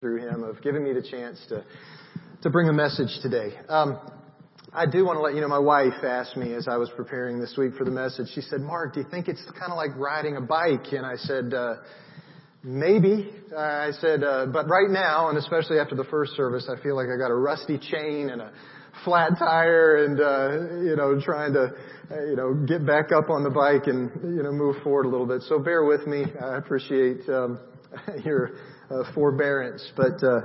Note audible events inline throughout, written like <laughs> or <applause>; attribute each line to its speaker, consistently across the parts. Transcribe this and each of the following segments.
Speaker 1: through him of giving me the chance to to bring a message today. Um, I do want to let you know my wife asked me as I was preparing this week for the message. She said, "Mark, do you think it's kind of like riding a bike?" And I said, uh, "Maybe." I said, uh, "But right now, and especially after the first service, I feel like I got a rusty chain and a flat tire, and uh, you know, trying to." You know, get back up on the bike and, you know, move forward a little bit. So bear with me. I appreciate um, <laughs> your uh, forbearance. But uh,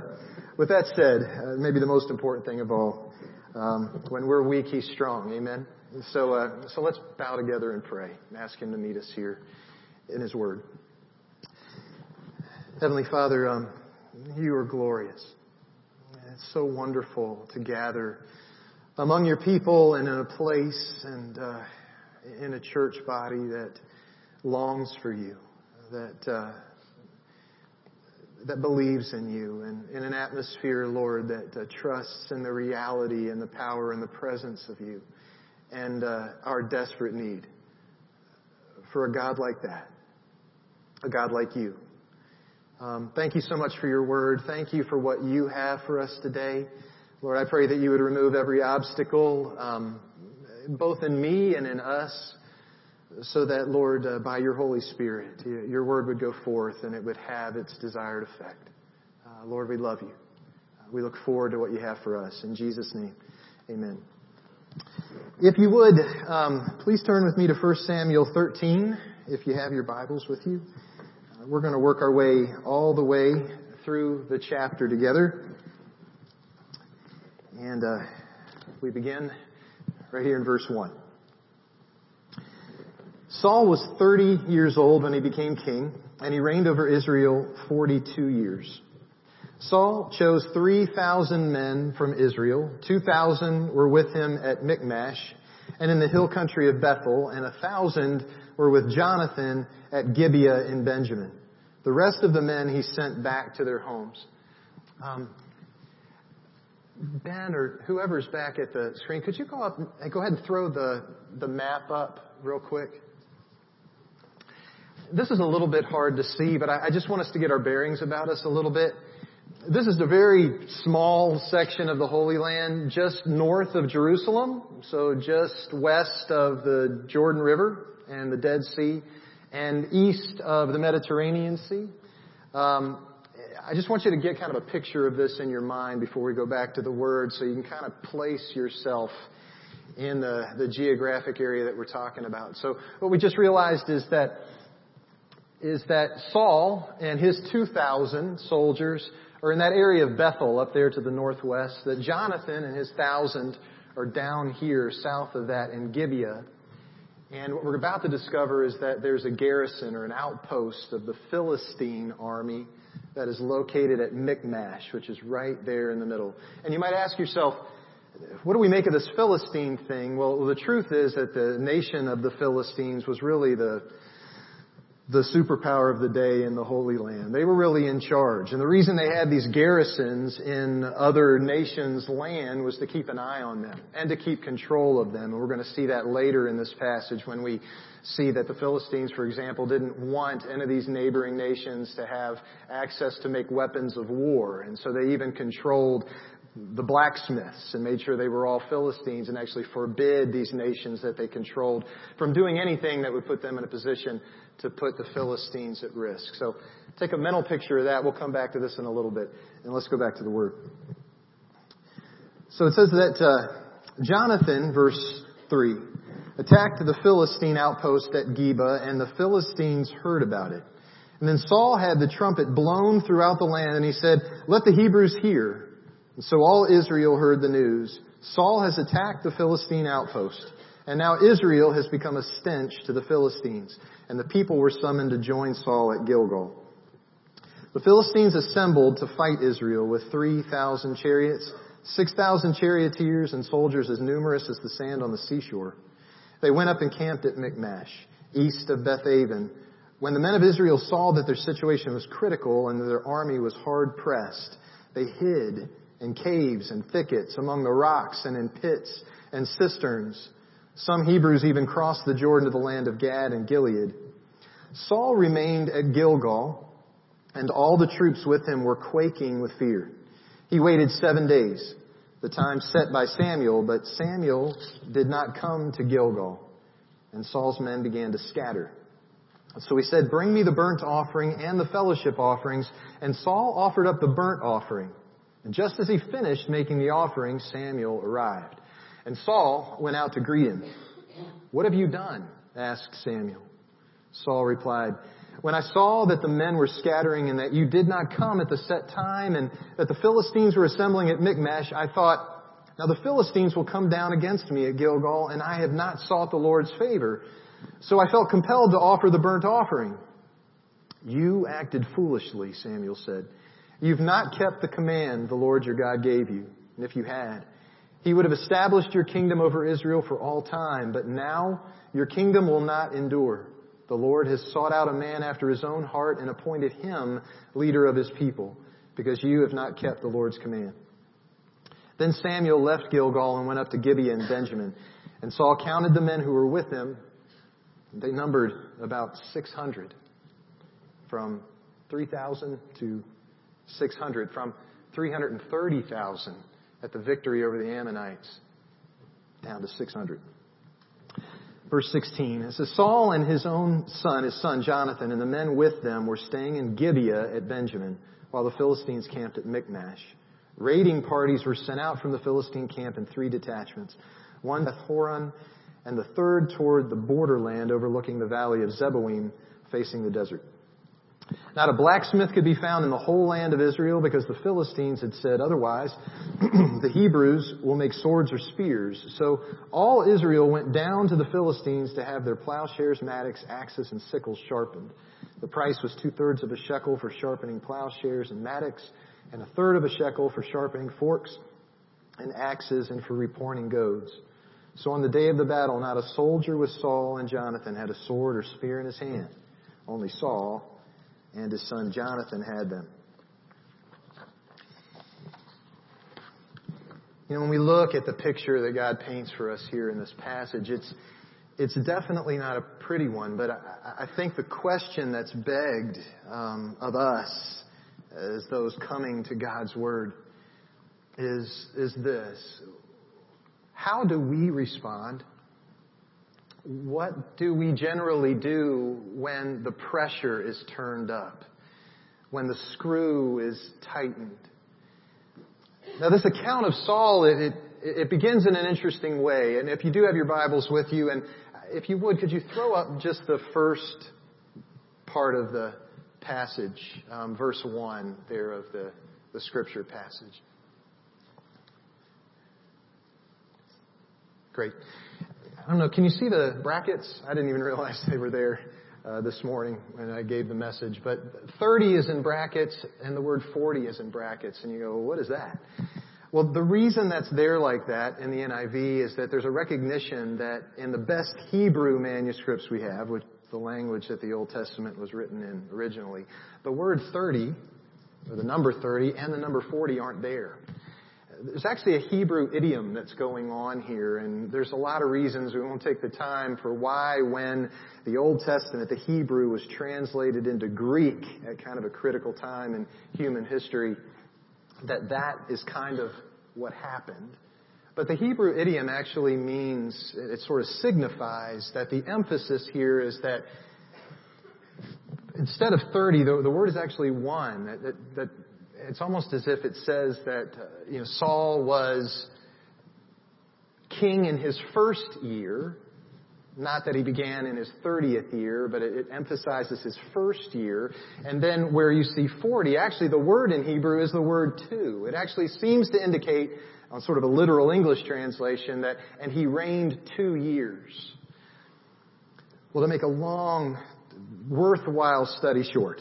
Speaker 1: with that said, uh, maybe the most important thing of all, um, when we're weak, He's strong. Amen. So, uh, so let's bow together and pray and ask Him to meet us here in His Word. Heavenly Father, um, You are glorious. It's so wonderful to gather among Your people and in a place and uh, in a church body that longs for You, that uh, that believes in you and in an atmosphere, Lord, that uh, trusts in the reality and the power and the presence of you and uh, our desperate need for a God like that, a God like you. Um, thank you so much for your word. Thank you for what you have for us today. Lord, I pray that you would remove every obstacle, um, both in me and in us so that, Lord, uh, by your Holy Spirit, your word would go forth and it would have its desired effect. Uh, Lord, we love you. Uh, we look forward to what you have for us. In Jesus' name, amen. If you would, um, please turn with me to 1 Samuel 13, if you have your Bibles with you. Uh, we're going to work our way all the way through the chapter together. And uh, we begin right here in verse 1. Saul was 30 years old when he became king, and he reigned over Israel 42 years. Saul chose 3,000 men from Israel. 2,000 were with him at Michmash and in the hill country of Bethel, and 1,000 were with Jonathan at Gibeah in Benjamin. The rest of the men he sent back to their homes. Um, ben or whoever's back at the screen, could you go up and go ahead and throw the, the map up real quick? This is a little bit hard to see, but I, I just want us to get our bearings about us a little bit. This is a very small section of the Holy Land just north of Jerusalem, so just west of the Jordan River and the Dead Sea, and east of the Mediterranean Sea. Um, I just want you to get kind of a picture of this in your mind before we go back to the Word so you can kind of place yourself in the, the geographic area that we're talking about. So what we just realized is that is that Saul and his 2,000 soldiers are in that area of Bethel up there to the northwest, that Jonathan and his thousand are down here south of that in Gibeah. And what we're about to discover is that there's a garrison or an outpost of the Philistine army that is located at Michmash, which is right there in the middle. And you might ask yourself, what do we make of this Philistine thing? Well, the truth is that the nation of the Philistines was really the the superpower of the day in the Holy Land. They were really in charge. And the reason they had these garrisons in other nations' land was to keep an eye on them and to keep control of them. And we're going to see that later in this passage when we see that the Philistines, for example, didn't want any of these neighboring nations to have access to make weapons of war. And so they even controlled the blacksmiths and made sure they were all Philistines and actually forbid these nations that they controlled from doing anything that would put them in a position to put the Philistines at risk. So take a mental picture of that. We'll come back to this in a little bit. And let's go back to the word. So it says that uh, Jonathan, verse 3, attacked the Philistine outpost at Geba, and the Philistines heard about it. And then Saul had the trumpet blown throughout the land, and he said, Let the Hebrews hear. And so all Israel heard the news. Saul has attacked the Philistine outpost. And now Israel has become a stench to the Philistines, and the people were summoned to join Saul at Gilgal. The Philistines assembled to fight Israel with 3,000 chariots, 6,000 charioteers, and soldiers as numerous as the sand on the seashore. They went up and camped at Michmash, east of Bethaven. When the men of Israel saw that their situation was critical and that their army was hard pressed, they hid in caves and thickets among the rocks and in pits and cisterns. Some Hebrews even crossed the Jordan to the land of Gad and Gilead. Saul remained at Gilgal, and all the troops with him were quaking with fear. He waited seven days, the time set by Samuel, but Samuel did not come to Gilgal, and Saul's men began to scatter. So he said, bring me the burnt offering and the fellowship offerings, and Saul offered up the burnt offering. And just as he finished making the offering, Samuel arrived. And Saul went out to greet him. What have you done? asked Samuel. Saul replied, when I saw that the men were scattering and that you did not come at the set time and that the Philistines were assembling at Michmash, I thought, now the Philistines will come down against me at Gilgal and I have not sought the Lord's favor. So I felt compelled to offer the burnt offering. You acted foolishly, Samuel said. You've not kept the command the Lord your God gave you. And if you had, he would have established your kingdom over Israel for all time. But now your kingdom will not endure. The Lord has sought out a man after his own heart and appointed him leader of his people because you have not kept the Lord's command. Then Samuel left Gilgal and went up to Gibeah in Benjamin. And Saul counted the men who were with him. They numbered about 600 from 3,000 to 600 from 330,000 at the victory over the Ammonites down to 600 verse 16. It says, Saul and his own son, his son Jonathan, and the men with them were staying in Gibeah at Benjamin, while the Philistines camped at Michmash. Raiding parties were sent out from the Philistine camp in three detachments. One at Horon, and the third toward the borderland overlooking the valley of Zeboim, facing the desert. Not a blacksmith could be found in the whole land of Israel because the Philistines had said otherwise, <clears throat> the Hebrews will make swords or spears. So all Israel went down to the Philistines to have their plowshares, mattocks, axes, and sickles sharpened. The price was two thirds of a shekel for sharpening plowshares and mattocks, and a third of a shekel for sharpening forks and axes and for repointing goads. So on the day of the battle, not a soldier with Saul and Jonathan had a sword or spear in his hand. Only Saul and his son Jonathan had them. You know, when we look at the picture that God paints for us here in this passage, it's, it's definitely not a pretty one, but I, I think the question that's begged um, of us as those coming to God's Word is, is this. How do we respond what do we generally do when the pressure is turned up? When the screw is tightened? Now this account of Saul, it, it, it, begins in an interesting way. And if you do have your Bibles with you, and if you would, could you throw up just the first part of the passage, um, verse 1 there of the, the scripture passage? Great. I don't know, can you see the brackets? I didn't even realize they were there uh, this morning when I gave the message. But 30 is in brackets and the word 40 is in brackets. And you go, well, what is that? Well, the reason that's there like that in the NIV is that there's a recognition that in the best Hebrew manuscripts we have, which the language that the Old Testament was written in originally, the word 30, or the number 30, and the number 40 aren't there there's actually a Hebrew idiom that's going on here, and there's a lot of reasons. We won't take the time for why, when the Old Testament, the Hebrew, was translated into Greek at kind of a critical time in human history, that that is kind of what happened. But the Hebrew idiom actually means, it sort of signifies that the emphasis here is that instead of 30, the, the word is actually one, that, that, that it's almost as if it says that uh, you know Saul was king in his first year, not that he began in his 30th year, but it, it, emphasizes his first year. And then where you see 40, actually the word in Hebrew is the word two. It actually seems to indicate, on sort of a literal English translation, that, and he reigned two years. Well, to make a long, worthwhile study short,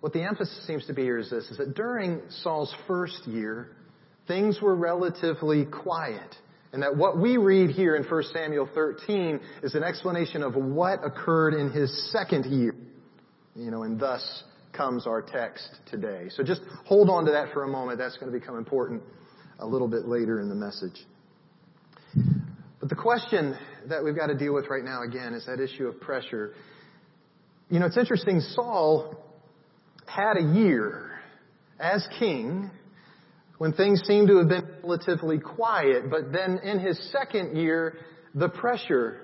Speaker 1: what the emphasis seems to be here is this, is that during Saul's first year, things were relatively quiet. And that what we read here in 1 Samuel 13 is an explanation of what occurred in his second year. You know, and thus comes our text today. So just hold on to that for a moment. That's going to become important a little bit later in the message. But the question that we've got to deal with right now again is that issue of pressure. You know, it's interesting. Saul had a year as king when things seemed to have been relatively quiet, but then in his second year, the pressure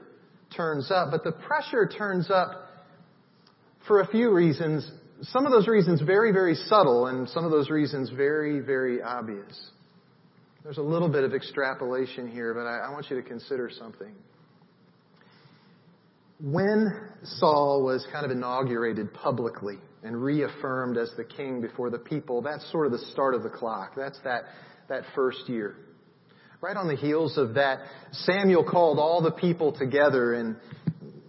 Speaker 1: turns up. But the pressure turns up for a few reasons. Some of those reasons very, very subtle, and some of those reasons very, very obvious. There's a little bit of extrapolation here, but I, I want you to consider something. When Saul was kind of inaugurated publicly and reaffirmed as the king before the people, that's sort of the start of the clock. That's that, that first year. Right on the heels of that, Samuel called all the people together and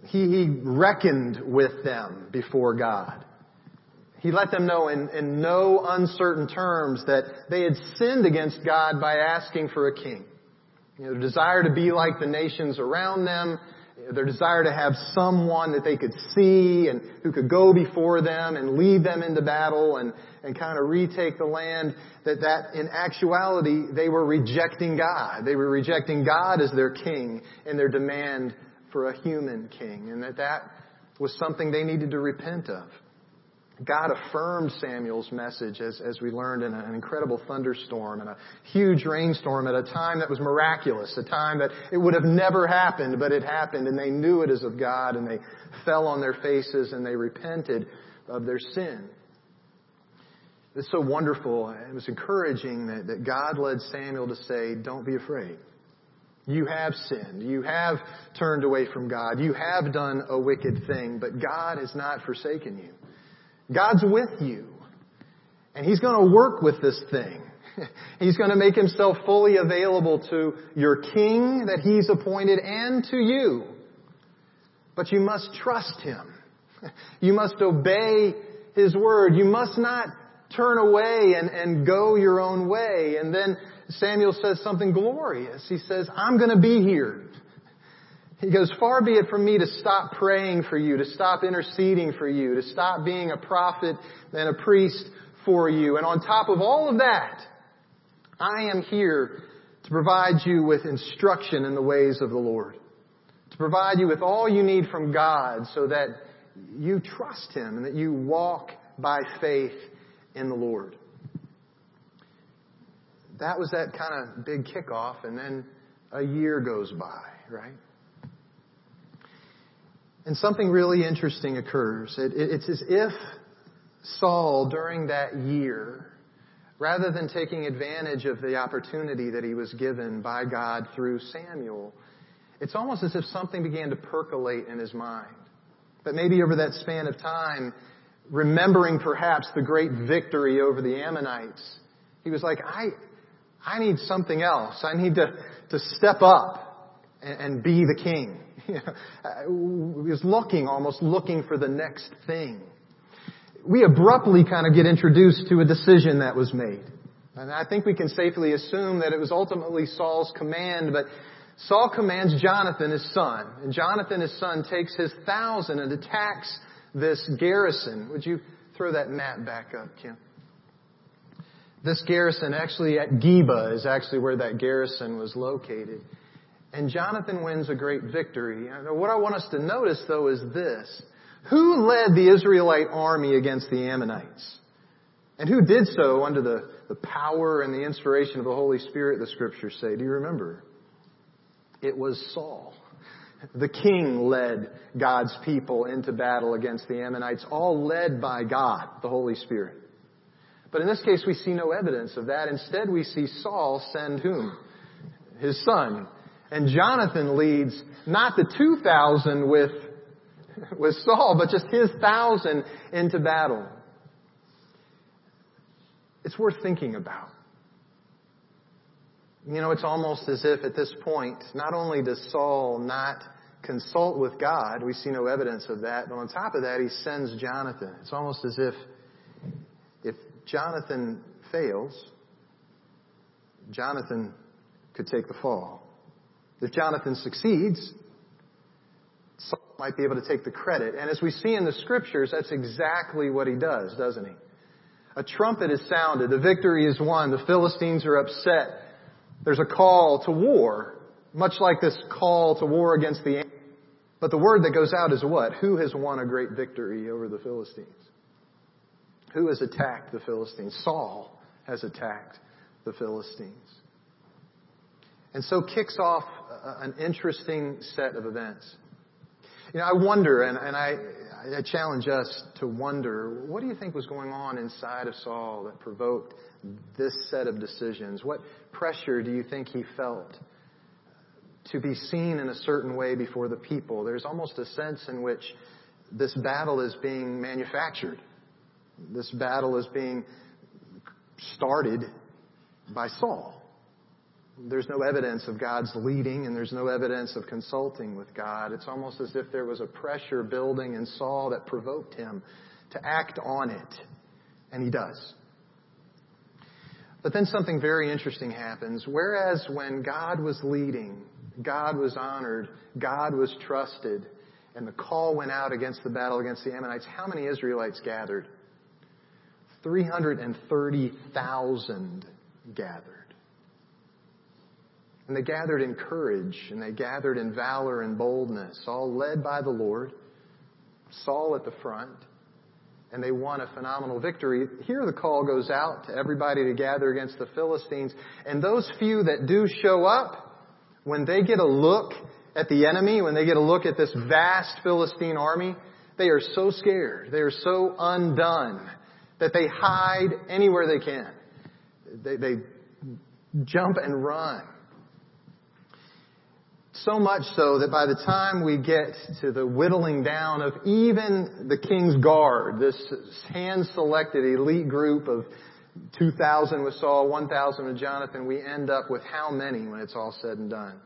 Speaker 1: he, he reckoned with them before God. He let them know in, in no uncertain terms that they had sinned against God by asking for a king. You know, desire to be like the nations around them, their desire to have someone that they could see and who could go before them and lead them into battle and, and kind of retake the land, that that in actuality they were rejecting God. They were rejecting God as their king and their demand for a human king and that that was something they needed to repent of. God affirmed Samuel's message as, as we learned in an incredible thunderstorm and a huge rainstorm at a time that was miraculous, a time that it would have never happened, but it happened and they knew it is of God and they fell on their faces and they repented of their sin. It's so wonderful. And it was encouraging that, that God led Samuel to say, don't be afraid. You have sinned. You have turned away from God. You have done a wicked thing, but God has not forsaken you. God's with you. And He's going to work with this thing. <laughs> He's going to make Himself fully available to your king that He's appointed and to you. But you must trust Him. <laughs> You must obey His word. You must not turn away and, and go your own way. And then Samuel says something glorious. He says, I'm going to be here. He goes, far be it from me to stop praying for you, to stop interceding for you, to stop being a prophet and a priest for you. And on top of all of that, I am here to provide you with instruction in the ways of the Lord. To provide you with all you need from God so that you trust Him and that you walk by faith in the Lord. That was that kind of big kickoff and then a year goes by, right? And something really interesting occurs. It, it, it's as if Saul, during that year, rather than taking advantage of the opportunity that he was given by God through Samuel, it's almost as if something began to percolate in his mind. That maybe over that span of time, remembering perhaps the great victory over the Ammonites, he was like, I, I need something else. I need to, to step up and, and be the king. <laughs> was looking, almost looking for the next thing. We abruptly kind of get introduced to a decision that was made. And I think we can safely assume that it was ultimately Saul's command, but Saul commands Jonathan, his son, and Jonathan, his son, takes his thousand and attacks this garrison. Would you throw that map back up, Kim? This garrison, actually at Geba, is actually where that garrison was located. And Jonathan wins a great victory. What I want us to notice though is this. Who led the Israelite army against the Ammonites? And who did so under the, the power and the inspiration of the Holy Spirit, the scriptures say? Do you remember? It was Saul. The king led God's people into battle against the Ammonites, all led by God, the Holy Spirit. But in this case, we see no evidence of that. Instead, we see Saul send whom? His son, and Jonathan leads not the 2,000 with, with Saul, but just his thousand into battle. It's worth thinking about. You know, it's almost as if at this point, not only does Saul not consult with God, we see no evidence of that, but on top of that, he sends Jonathan. It's almost as if if Jonathan fails, Jonathan could take the fall. If Jonathan succeeds, Saul might be able to take the credit. And as we see in the scriptures, that's exactly what he does, doesn't he? A trumpet is sounded. The victory is won. The Philistines are upset. There's a call to war, much like this call to war against the but the word that goes out is what? Who has won a great victory over the Philistines? Who has attacked the Philistines? Saul has attacked the Philistines. And so kicks off an interesting set of events. You know, I wonder, and, I challenge us to wonder, what do you think was going on inside of Saul that provoked this set of decisions? What pressure do you think he felt to be seen in a certain way before the people? There's almost a sense in which this battle is being manufactured. This battle is being started by Saul. There's no evidence of God's leading and there's no evidence of consulting with God. It's almost as if there was a pressure building in Saul that provoked him to act on it. And he does. But then something very interesting happens. Whereas when God was leading, God was honored, God was trusted, and the call went out against the battle against the Ammonites, how many Israelites gathered? 330,000 gathered. And they gathered in courage, and they gathered in valor and boldness, all led by the Lord, Saul at the front, and they won a phenomenal victory. Here the call goes out to everybody to gather against the Philistines, and those few that do show up, when they get a look at the enemy, when they get a look at this vast Philistine army, they are so scared, they are so undone, that they hide anywhere they can. They, they jump and run. So much so that by the time we get to the whittling down of even the king's guard, this hand-selected elite group of 2,000 with Saul, 1,000 with Jonathan, we end up with how many when it's all said and done?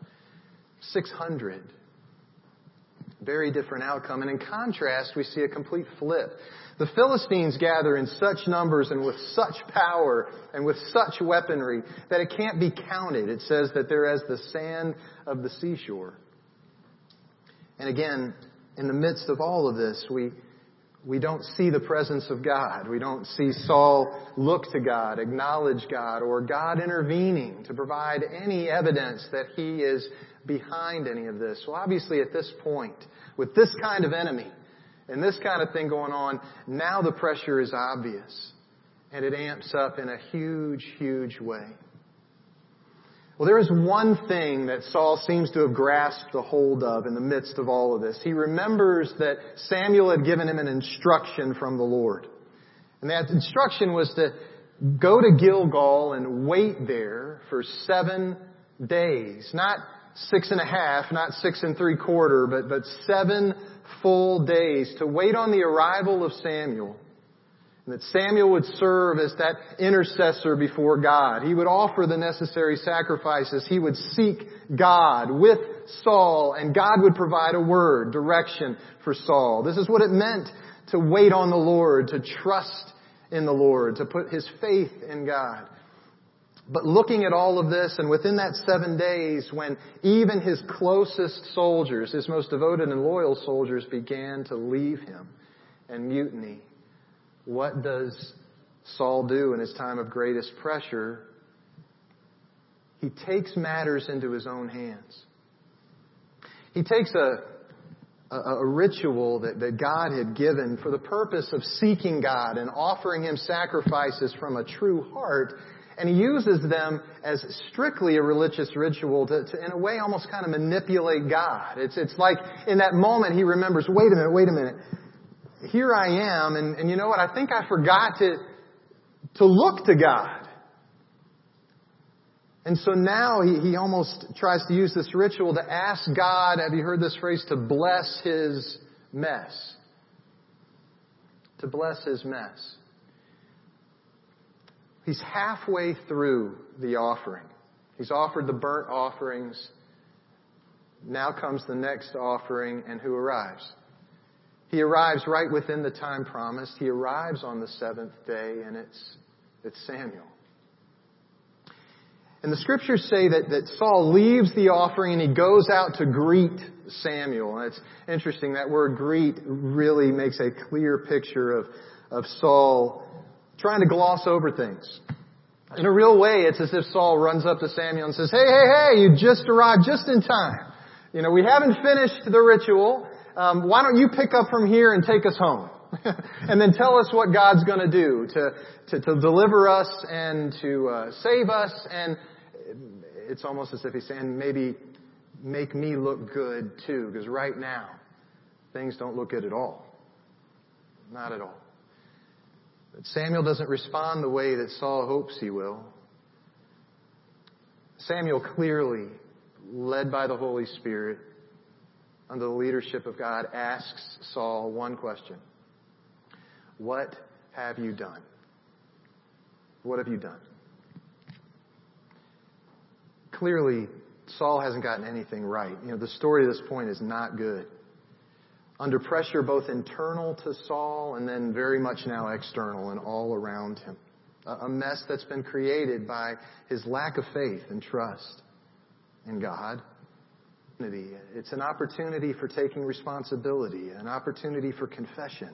Speaker 1: 600. Very different outcome. And in contrast, we see a complete flip. The Philistines gather in such numbers and with such power and with such weaponry that it can't be counted. It says that they're as the sand of the seashore. And again, in the midst of all of this, we, we don't see the presence of God. We don't see Saul look to God, acknowledge God, or God intervening to provide any evidence that he is behind any of this. So obviously at this point, with this kind of enemy, and this kind of thing going on, now the pressure is obvious. And it amps up in a huge, huge way. Well, there is one thing that Saul seems to have grasped a hold of in the midst of all of this. He remembers that Samuel had given him an instruction from the Lord. And that instruction was to go to Gilgal and wait there for seven days. Not six and a half, not six and three quarter, but, but seven full days to wait on the arrival of Samuel. And that Samuel would serve as that intercessor before God. He would offer the necessary sacrifices. He would seek God with Saul and God would provide a word, direction for Saul. This is what it meant to wait on the Lord, to trust in the Lord, to put his faith in God. But looking at all of this, and within that seven days, when even his closest soldiers, his most devoted and loyal soldiers, began to leave him and mutiny, what does Saul do in his time of greatest pressure? He takes matters into his own hands. He takes a, a, a, ritual that, that God had given for the purpose of seeking God and offering Him sacrifices from a true heart and he uses them as strictly a religious ritual to, to, in a way, almost kind of manipulate God. It's, it's like in that moment he remembers, wait a minute, wait a minute. Here I am, and, and you know what? I think I forgot to, to look to God. And so now he, he almost tries to use this ritual to ask God, have you heard this phrase, to bless his mess. To bless his mess. He's halfway through the offering. He's offered the burnt offerings. Now comes the next offering, and who arrives? He arrives right within the time promised. He arrives on the seventh day, and it's, it's Samuel. And the scriptures say that, that Saul leaves the offering and he goes out to greet Samuel. And it's interesting, that word greet really makes a clear picture of, of Saul trying to gloss over things. In a real way, it's as if Saul runs up to Samuel and says, hey, hey, hey, you just arrived just in time. You know, we haven't finished the ritual. Um, why don't you pick up from here and take us home? <laughs> and then tell us what God's going to do to, to, to deliver us and to uh, save us. And it's almost as if he's saying, maybe make me look good too, because right now, things don't look good at all. Not at all. But Samuel doesn't respond the way that Saul hopes he will. Samuel clearly, led by the Holy Spirit, under the leadership of God, asks Saul one question. What have you done? What have you done? Clearly, Saul hasn't gotten anything right. You know, the story at this point is not good. Under pressure, both internal to Saul and then very much now external and all around him. A mess that's been created by his lack of faith and trust in God. It's an opportunity for taking responsibility, an opportunity for confession,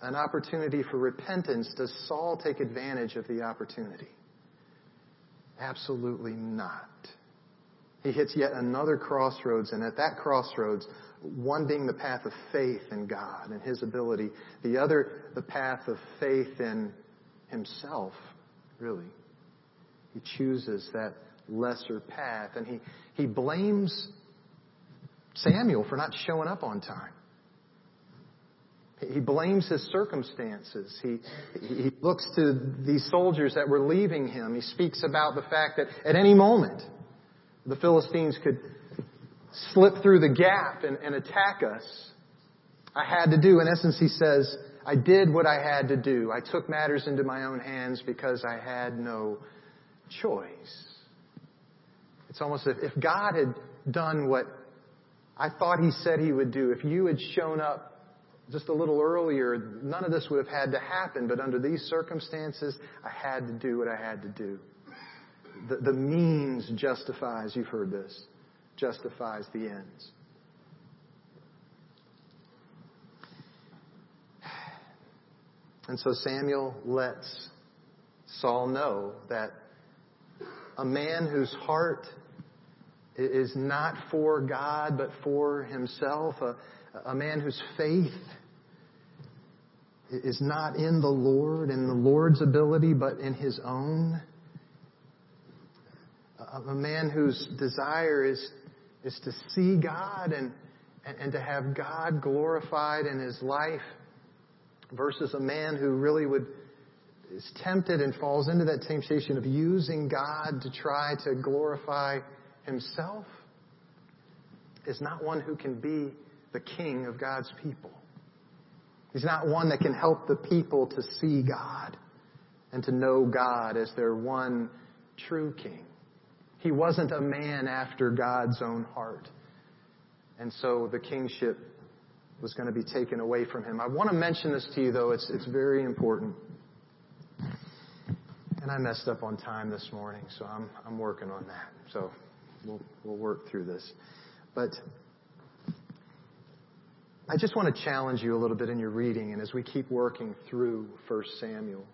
Speaker 1: an opportunity for repentance. Does Saul take advantage of the opportunity? Absolutely not. He hits yet another crossroads, and at that crossroads, one being the path of faith in God and His ability, the other the path of faith in himself, really. He chooses that lesser path, and he, he blames Samuel for not showing up on time. He blames his circumstances. He, he looks to these soldiers that were leaving him. He speaks about the fact that at any moment the Philistines could slip through the gap and, and attack us. I had to do, in essence, he says, I did what I had to do. I took matters into my own hands because I had no choice. It's almost as if God had done what I thought He said He would do. If you had shown up just a little earlier, none of this would have had to happen. But under these circumstances, I had to do what I had to do. The, the means justifies, you've heard this, justifies the ends. And so Samuel lets Saul know that a man whose heart is not for God but for himself, a, a man whose faith is not in the Lord and the Lord's ability but in his own, a man whose desire is, is to see God and, and to have God glorified in his life versus a man who really would is tempted and falls into that temptation of using God to try to glorify himself is not one who can be the king of God's people. He's not one that can help the people to see God and to know God as their one true king. He wasn't a man after God's own heart. And so the kingship was going to be taken away from him. I want to mention this to you, though. It's, it's very important. And I messed up on time this morning, so I'm, I'm working on that. So we'll, we'll work through this. But I just want to challenge you a little bit in your reading, and as we keep working through 1 Samuel,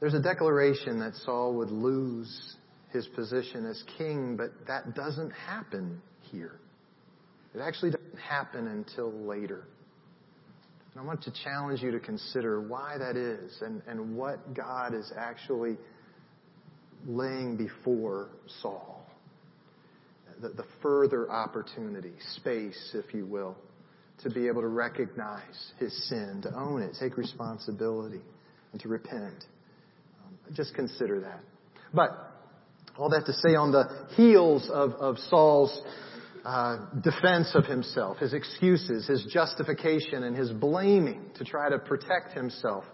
Speaker 1: there's a declaration that Saul would lose his position as king, but that doesn't happen here. It actually doesn't happen until later. And I want to challenge you to consider why that is and, and what God is actually laying before Saul. The, the further opportunity, space, if you will, to be able to recognize his sin, to own it, take responsibility, and to repent. Um, just consider that. But all that to say on the heels of, of Saul's uh, defense of himself, his excuses, his justification, and his blaming to try to protect himself.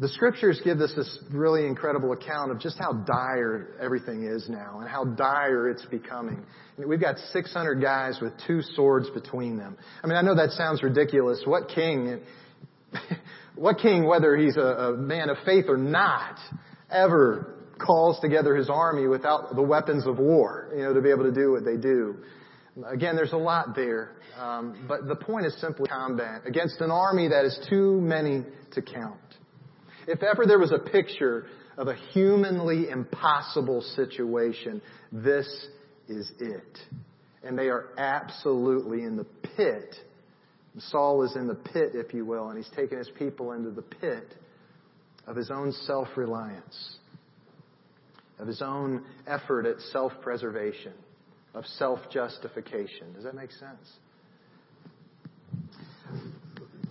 Speaker 1: The scriptures give us this really incredible account of just how dire everything is now and how dire it's becoming. We've got 600 guys with two swords between them. I mean, I know that sounds ridiculous. What king, <laughs> what king, whether he's a, a man of faith or not, ever calls together his army without the weapons of war, you know, to be able to do what they do. Again, there's a lot there, um, but the point is simply combat against an army that is too many to count. If ever there was a picture of a humanly impossible situation, this is it. And they are absolutely in the pit Saul is in the pit, if you will, and he's taken his people into the pit of his own self-reliance, of his own effort at self-preservation, of self-justification. Does that make sense?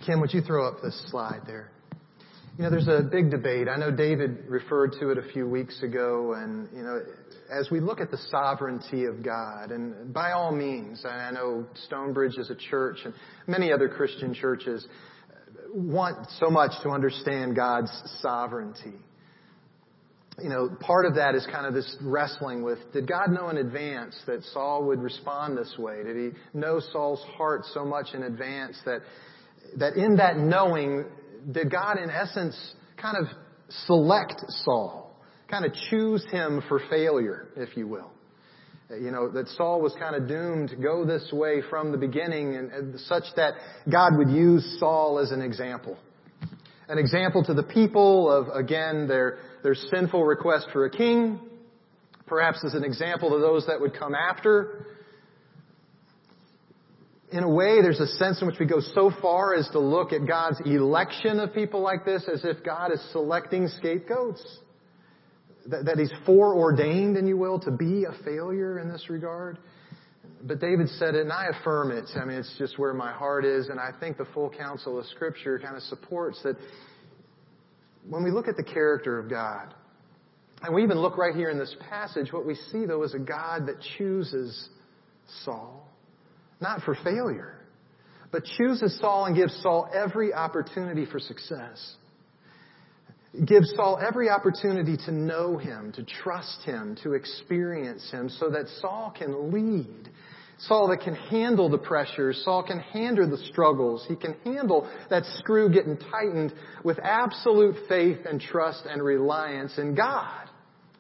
Speaker 1: Kim, would you throw up this slide there? You know, there's a big debate. I know David referred to it a few weeks ago, and, you know, as we look at the sovereignty of God, and by all means, I know Stonebridge is a church and many other Christian churches want so much to understand God's sovereignty. You know, part of that is kind of this wrestling with, did God know in advance that Saul would respond this way? Did he know Saul's heart so much in advance that, that in that knowing, did God in essence kind of select Saul? kind of choose him for failure, if you will. You know, that Saul was kind of doomed to go this way from the beginning and, and such that God would use Saul as an example. An example to the people of, again, their, their sinful request for a king. Perhaps as an example to those that would come after. In a way, there's a sense in which we go so far as to look at God's election of people like this as if God is selecting scapegoats that, that he's foreordained, and you will, to be a failure in this regard. But David said it, and I affirm it. I mean, it's just where my heart is, and I think the full counsel of Scripture kind of supports that when we look at the character of God, and we even look right here in this passage, what we see, though, is a God that chooses Saul, not for failure, but chooses Saul and gives Saul every opportunity for success gives Saul every opportunity to know him, to trust him, to experience him, so that Saul can lead. Saul that can handle the pressures, Saul can handle the struggles, he can handle that screw getting tightened with absolute faith and trust and reliance in God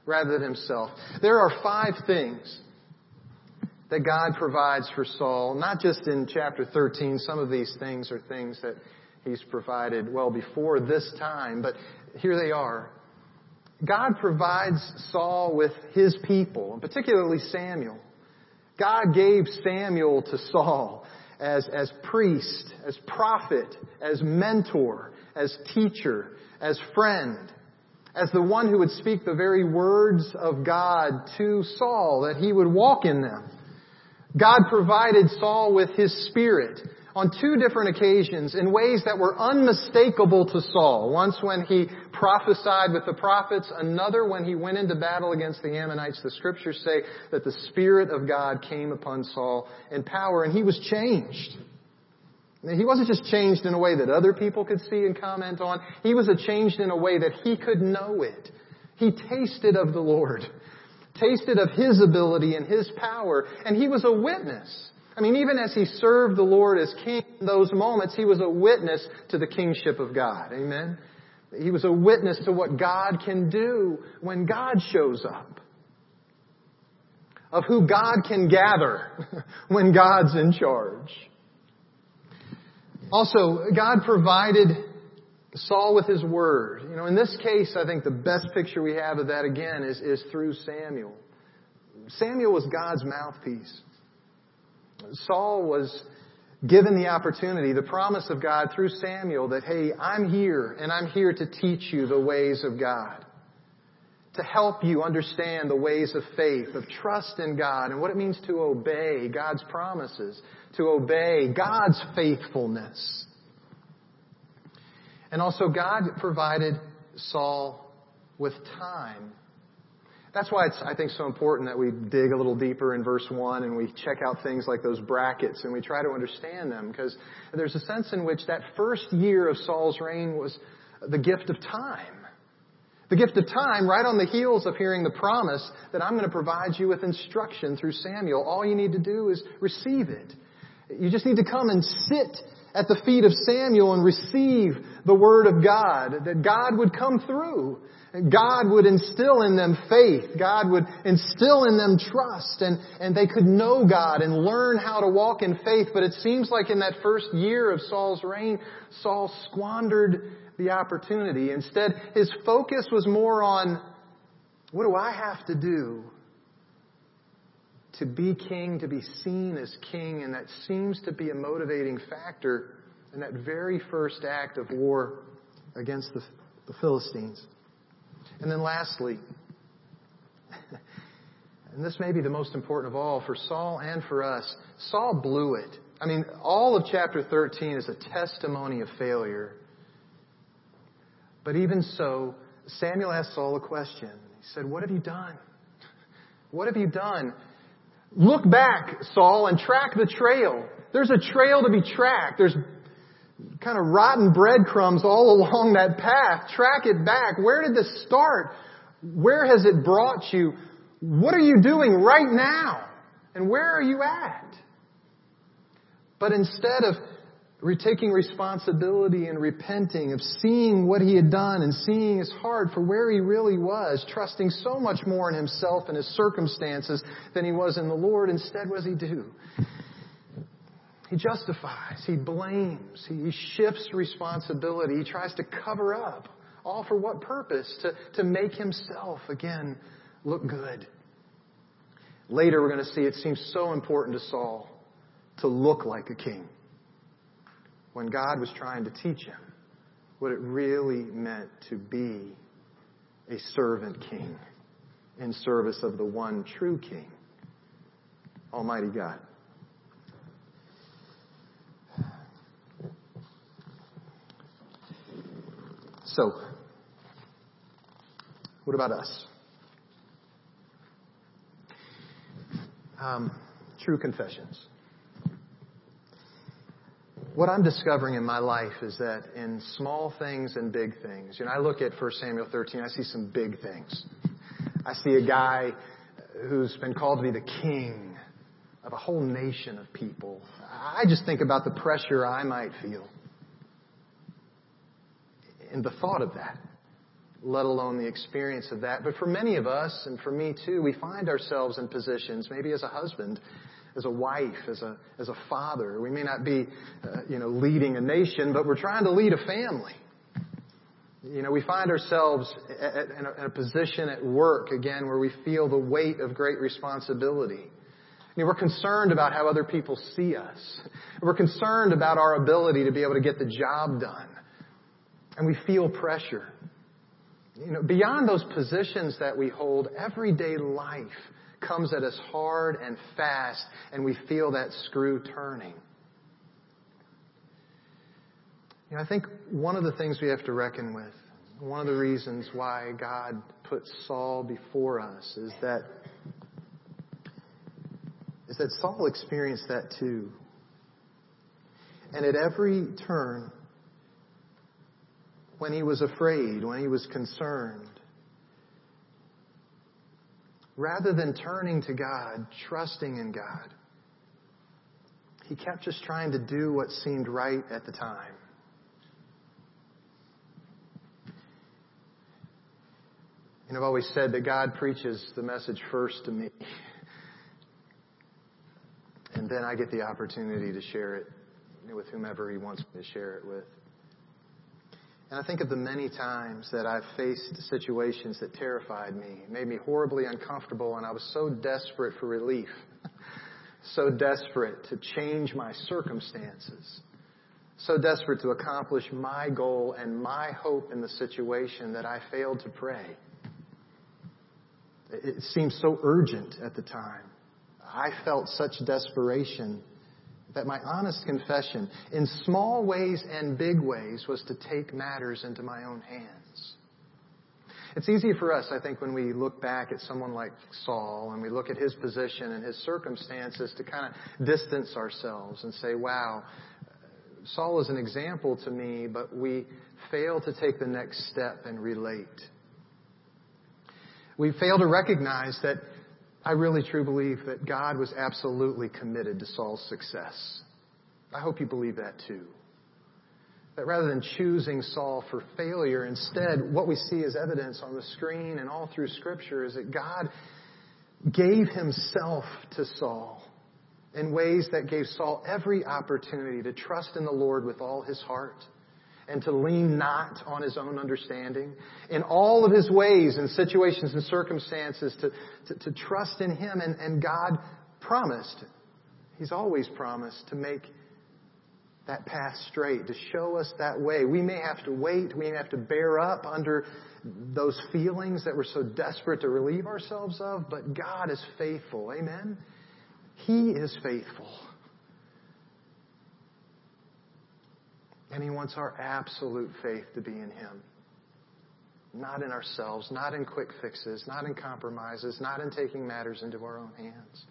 Speaker 1: rather than himself. There are five things that God provides for Saul, not just in chapter 13. Some of these things are things that He's provided well before this time, but here they are. God provides Saul with his people, and particularly Samuel. God gave Samuel to Saul as, as priest, as prophet, as mentor, as teacher, as friend, as the one who would speak the very words of God to Saul, that he would walk in them. God provided Saul with his spirit on two different occasions in ways that were unmistakable to Saul. Once when he prophesied with the prophets, another when he went into battle against the Ammonites. The scriptures say that the Spirit of God came upon Saul in power and he was changed. He wasn't just changed in a way that other people could see and comment on. He was changed in a way that he could know it. He tasted of the Lord, tasted of His ability and His power, and he was a witness. I mean, even as he served the Lord as king in those moments, he was a witness to the kingship of God. Amen? He was a witness to what God can do when God shows up. Of who God can gather <laughs> when God's in charge. Also, God provided Saul with his word. You know, in this case, I think the best picture we have of that again is, is through Samuel. Samuel was God's mouthpiece. Saul was given the opportunity, the promise of God through Samuel that, hey, I'm here and I'm here to teach you the ways of God. To help you understand the ways of faith, of trust in God and what it means to obey God's promises, to obey God's faithfulness. And also God provided Saul with time that's why it's, I think, so important that we dig a little deeper in verse 1 and we check out things like those brackets and we try to understand them because there's a sense in which that first year of Saul's reign was the gift of time. The gift of time right on the heels of hearing the promise that I'm going to provide you with instruction through Samuel. All you need to do is receive it. You just need to come and sit at the feet of Samuel and receive the word of God, that God would come through, God would instill in them faith. God would instill in them trust and, and they could know God and learn how to walk in faith. But it seems like in that first year of Saul's reign, Saul squandered the opportunity. Instead, his focus was more on, what do I have to do to be king, to be seen as king, and that seems to be a motivating factor in that very first act of war against the, the Philistines. And then lastly, <laughs> and this may be the most important of all for Saul and for us, Saul blew it. I mean, all of chapter 13 is a testimony of failure. But even so, Samuel asked Saul a question. He said, What have you done? What have you done? Look back, Saul, and track the trail. There's a trail to be tracked. There's kind of rotten breadcrumbs all <laughs> along that path. Track it back. Where did this start? Where has it brought you? What are you doing right now? And where are you at? But instead of taking responsibility and repenting, of seeing what he had done and seeing his heart for where he really was, trusting so much more in himself and his circumstances than he was in the Lord, instead what does he do? He justifies, he blames, he shifts responsibility, he tries to cover up. All for what purpose? To, to make himself, again, look good. Later we're going to see it seems so important to Saul to look like a king when God was trying to teach him what it really meant to be a servant king in service of the one true king, Almighty God. So, what about us? Um, true confessions. What I'm discovering in my life is that in small things and big things, you know, I look at 1 Samuel 13, I see some big things. I see a guy who's been called to be the king of a whole nation of people. I just think about the pressure I might feel in the thought of that, let alone the experience of that. But for many of us, and for me too, we find ourselves in positions, maybe as a husband, as a wife, as a, as a father. We may not be, uh, you know, leading a nation, but we're trying to lead a family. You know, we find ourselves in, a, in a position at work, again, where we feel the weight of great responsibility. I mean, we're concerned about how other people see us. We're concerned about our ability to be able to get the job done. And we feel pressure. You know, beyond those positions that we hold, everyday life comes at us hard and fast, and we feel that screw turning. You know, I think one of the things we have to reckon with, one of the reasons why God put Saul before us is that is that Saul experienced that too. And at every turn, when he was afraid, when he was concerned, rather than turning to God, trusting in God, he kept just trying to do what seemed right at the time. And I've always said that God preaches the message first to me. And then I get the opportunity to share it with whomever He wants me to share it with. And I think of the many times that I've faced situations that terrified me, made me horribly uncomfortable, and I was so desperate for relief, <laughs> so desperate to change my circumstances, so desperate to accomplish my goal and my hope in the situation that I failed to pray. It seemed so urgent at the time. I felt such desperation that my honest confession, in small ways and big ways, was to take matters into my own hands. It's easy for us, I think, when we look back at someone like Saul and we look at his position and his circumstances to kind of distance ourselves and say, wow, Saul is an example to me, but we fail to take the next step and relate. We fail to recognize that I really truly believe that God was absolutely committed to Saul's success. I hope you believe that too. That rather than choosing Saul for failure, instead, what we see as evidence on the screen and all through Scripture is that God gave himself to Saul in ways that gave Saul every opportunity to trust in the Lord with all his heart and to lean not on his own understanding. In all of his ways and situations and circumstances to, to, to trust in him and, and God promised, He's always promised to make that path straight, to show us that way. We may have to wait, we may have to bear up under those feelings that we're so desperate to relieve ourselves of, but God is faithful. Amen? He is faithful. And He wants our absolute faith to be in Him. Not in ourselves, not in quick fixes, not in compromises, not in taking matters into our own hands.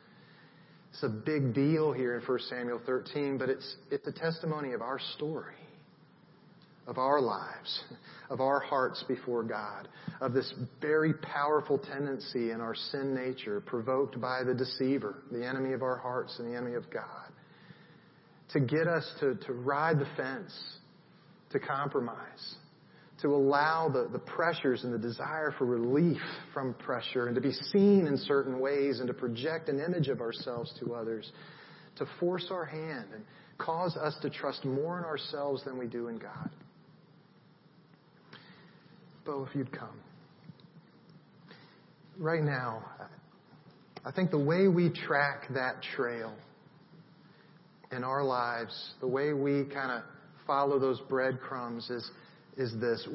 Speaker 1: It's a big deal here in 1 Samuel 13, but it's, it's a testimony of our story, of our lives, <laughs> of our hearts before God, of this very powerful tendency in our sin nature provoked by the deceiver, the enemy of our hearts and the enemy of God, to get us to, to ride the fence, to compromise, to allow the, the pressures and the desire for relief from pressure and to be seen in certain ways and to project an image of ourselves to others, to force our hand and cause us to trust more in ourselves than we do in God. Bo, if you'd come. Right now, I think the way we track that trail in our lives, the way we kind of follow those breadcrumbs is is this.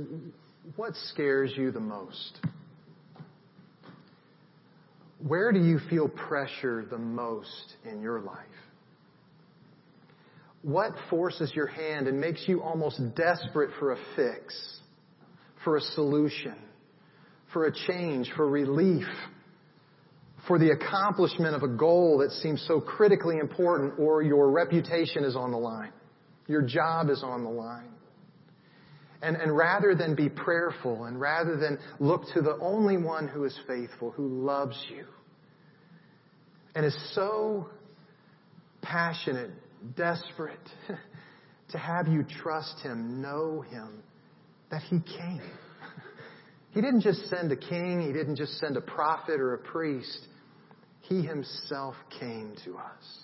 Speaker 1: What scares you the most? Where do you feel pressure the most in your life? What forces your hand and makes you almost desperate for a fix, for a solution, for a change, for relief, for the accomplishment of a goal that seems so critically important or your reputation is on the line? Your job is on the line. And, and rather than be prayerful and rather than look to the only one who is faithful, who loves you, and is so passionate, desperate <laughs> to have you trust him, know him, that he came. <laughs> He didn't just send a king, he didn't just send a prophet or a priest. He himself came to us.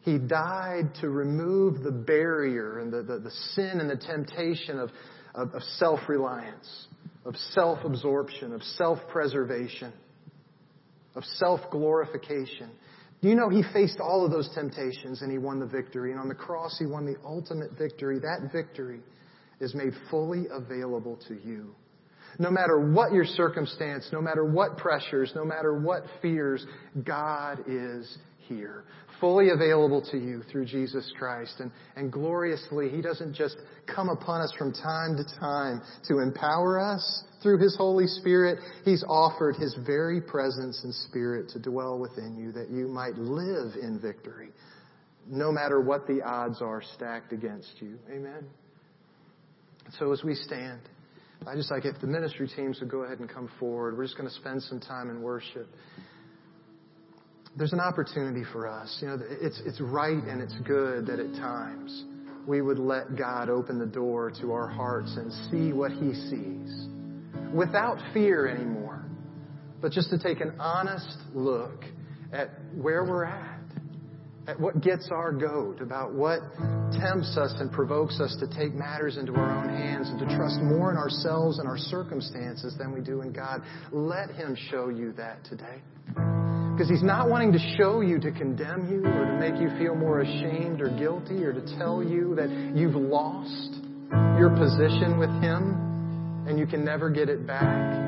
Speaker 1: He died to remove the barrier and the, the, the sin and the temptation of, of, of self reliance, of self absorption, of self preservation, of self glorification. You know he faced all of those temptations and he won the victory? And on the cross, he won the ultimate victory. That victory is made fully available to you. No matter what your circumstance, no matter what pressures, no matter what fears, God is here, fully available to you through Jesus Christ. And, and gloriously, He doesn't just come upon us from time to time to empower us through His Holy Spirit. He's offered His very presence and Spirit to dwell within you that you might live in victory, no matter what the odds are stacked against you. Amen. So as we stand, I just like if the ministry teams would go ahead and come forward. We're just going to spend some time in worship there's an opportunity for us. You know, it's, it's right and it's good that at times we would let God open the door to our hearts and see what He sees without fear anymore, but just to take an honest look at where we're at, at what gets our goat, about what tempts us and provokes us to take matters into our own hands and to trust more in ourselves and our circumstances than we do in God. Let Him show you that today. Because he's not wanting to show you to condemn you or to make you feel more ashamed or guilty or to tell you that you've lost your position with him and you can never get it back.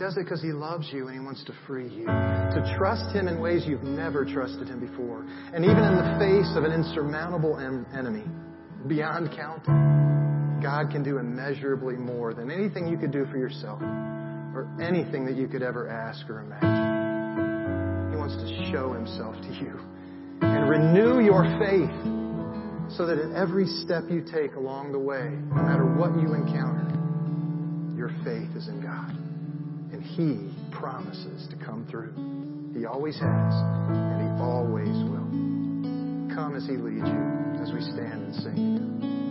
Speaker 1: Does it because he loves you and he wants to free you. To trust him in ways you've never trusted him before. And even in the face of an insurmountable enemy, beyond counting, God can do immeasurably more than anything you could do for yourself or anything that you could ever ask or imagine. He wants to show himself to you and renew your faith so that at every step you take along the way, no matter what you encounter, your faith is in God and He promises to come through. He always has, and He always will. Come as He leads you as we stand and sing